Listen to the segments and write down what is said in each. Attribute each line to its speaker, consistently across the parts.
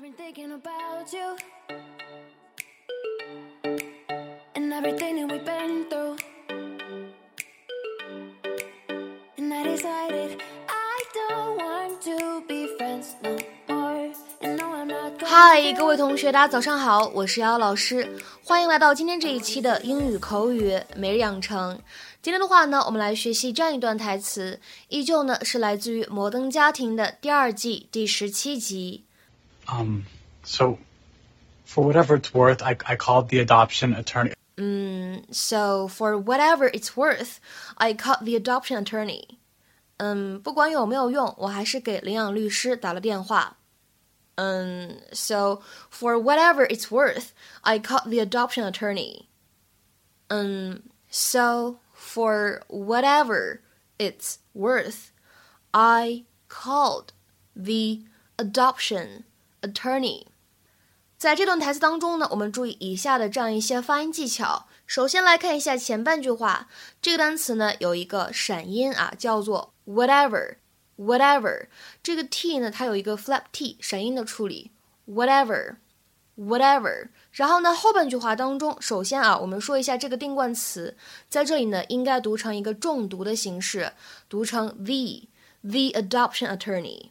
Speaker 1: I've been thinking about you and everything that we've been through. And I decided I don't want to be friends no more. And no, I'm not going
Speaker 2: 嗨
Speaker 1: ，to.
Speaker 2: 各位同学，大家早上好，我是瑶老师，欢迎来到今天这一期的英语口语每日养成。今天的话呢，我们来学习这样一段台词，依旧呢是来自于《摩登家庭》的第二季第十七集。
Speaker 3: Um, so for whatever it's worth, I, I called the adoption attorney.
Speaker 2: So for whatever it's worth, I called the adoption attorney. 嗯，不管有没有用，我还是给领养律师打了电话。嗯，so for whatever it's worth, I called the adoption attorney. 嗯，so for whatever it's worth, I called the adoption attorney. 在这段台词当中呢，我们注意以下的这样一些发音技巧。首先来看一下前半句话，这个单词呢有一个闪音啊，叫做 whatever。whatever 这个 t 呢，它有一个 flap t 闪音的处理，whatever whatever。然后呢，后半句话当中，首先啊，我们说一下这个定冠词，在这里呢应该读成一个重读的形式，读成 the the adoption attorney。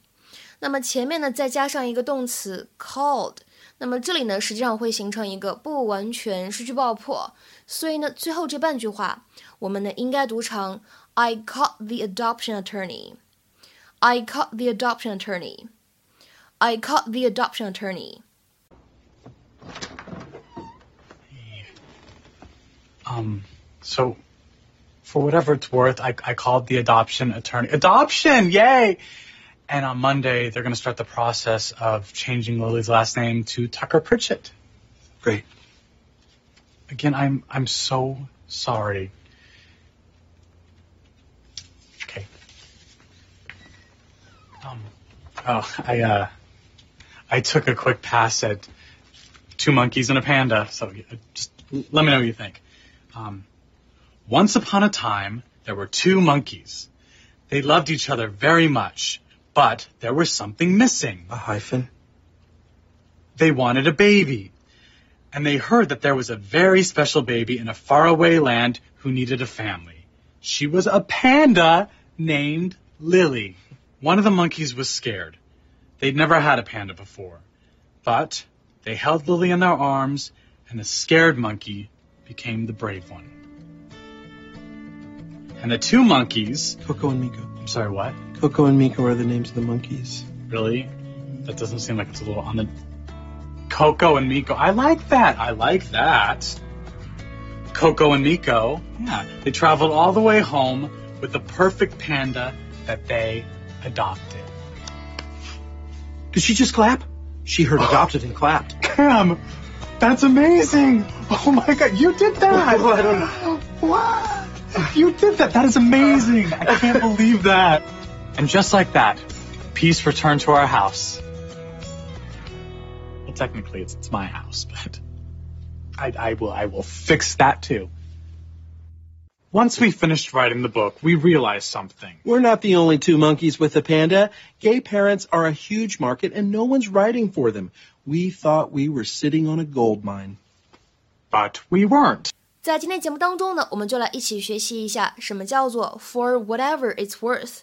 Speaker 2: 那么前面呢再加上一个动词 called。那么这里呢，实际上会形成一个不完全失去爆破，所以呢，最后这半句话我们呢应该读成 I caught the adoption attorney. I caught the adoption attorney. I caught the adoption attorney.
Speaker 3: Um, so for whatever it's worth, I, I called the adoption attorney. Adoption! Yay! And on Monday, they're going to start the process of changing Lily's last name to Tucker Pritchett.
Speaker 4: Great.
Speaker 3: Again, I'm I'm so sorry. Okay. Um. Oh, I uh. I took a quick pass at two monkeys and a panda. So just let me know what you think. Um. Once upon a time, there were two monkeys. They loved each other very much, but there was something missing.
Speaker 4: A hyphen?
Speaker 3: They wanted a baby. And they heard that there was a very special baby in a faraway land who needed a family. She was a panda named Lily. One of the monkeys was scared. They'd never had a panda before. But they held Lily in their arms, and the scared monkey became the brave one. And the two monkeys.
Speaker 4: Coco and Miko.
Speaker 3: I'm sorry, what?
Speaker 4: Coco and Miko are the names of the monkeys.
Speaker 3: Really? That doesn't seem like it's a little on the Coco and Miko. I like that. I like that. Coco and Miko. Yeah. They traveled all the way home with the perfect panda that they adopted.
Speaker 4: Did she just clap? She heard oh. adopted and clapped.
Speaker 3: Cam, that's amazing. Oh my god, you did that.
Speaker 4: Oh, I don't know.
Speaker 3: What? You did that. That is amazing. I can't believe that. And just like that, peace returned to our house. Well, technically, it's, it's my house, but I, I will I will fix that too. Once we finished writing the book, we realized something.
Speaker 4: We're not the only two monkeys with a panda. Gay parents are a huge market and no one's writing for them. We thought we were sitting on a gold mine.
Speaker 3: But we weren't.
Speaker 2: 在今天节目当中呢，我们就来一起学习一下什么叫做 for whatever it's worth。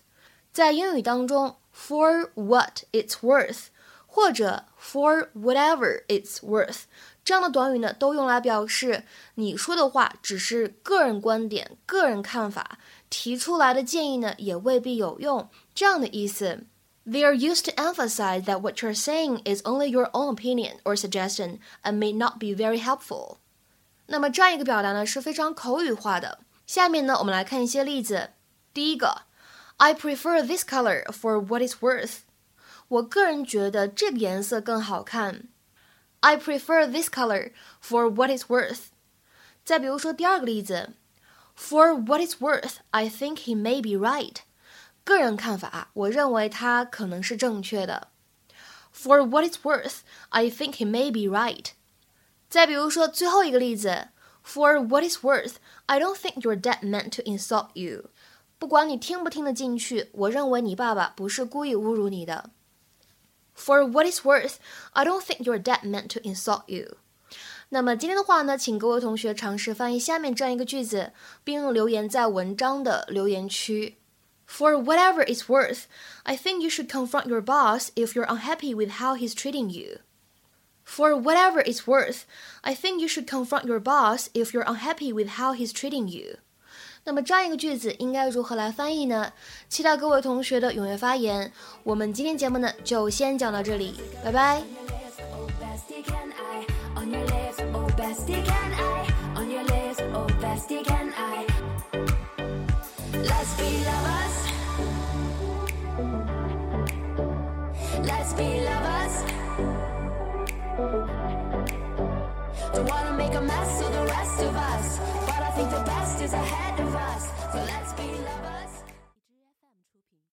Speaker 2: 在英语当中，for what it's worth 或者 for whatever it's worth 这样的短语呢，都用来表示你说的话只是个人观点、个人看法，提出来的建议呢也未必有用，这样的意思。They are used to emphasize that what you're saying is only your own opinion or suggestion and may not be very helpful. 那么这样一个表达呢是非常口语化的。下面呢，我们来看一些例子。第一个，I prefer this color for what it's worth。我个人觉得这个颜色更好看。I prefer this color for what it's worth。再比如说第二个例子，For what it's worth, I think he may be right。个人看法，我认为他可能是正确的。For what it's worth, I think he may be right。再比如说最后一个例子，For what it's worth, I don't think your dad meant to insult you。不管你听不听得进去，我认为你爸爸不是故意侮辱你的。 For what it's worth, I don't think your dad meant to insult you. 那么今天的话呢，请各位同学尝试翻译下面这样一个句子，并留言在文章的留言区。For whatever it's worth, I think you should confront your boss if you're unhappy with how he's treating you. For whatever it's worth, I think you should confront your boss if you're unhappy with how he's treating you. 那么这样一个句子应该如何来翻译呢？期待各位同学的踊跃发言。我们今天节目呢就先讲到这里，拜拜。
Speaker 1: Let's Make a mess of the rest of us, but I think the best is ahead of us. So let's be lovers.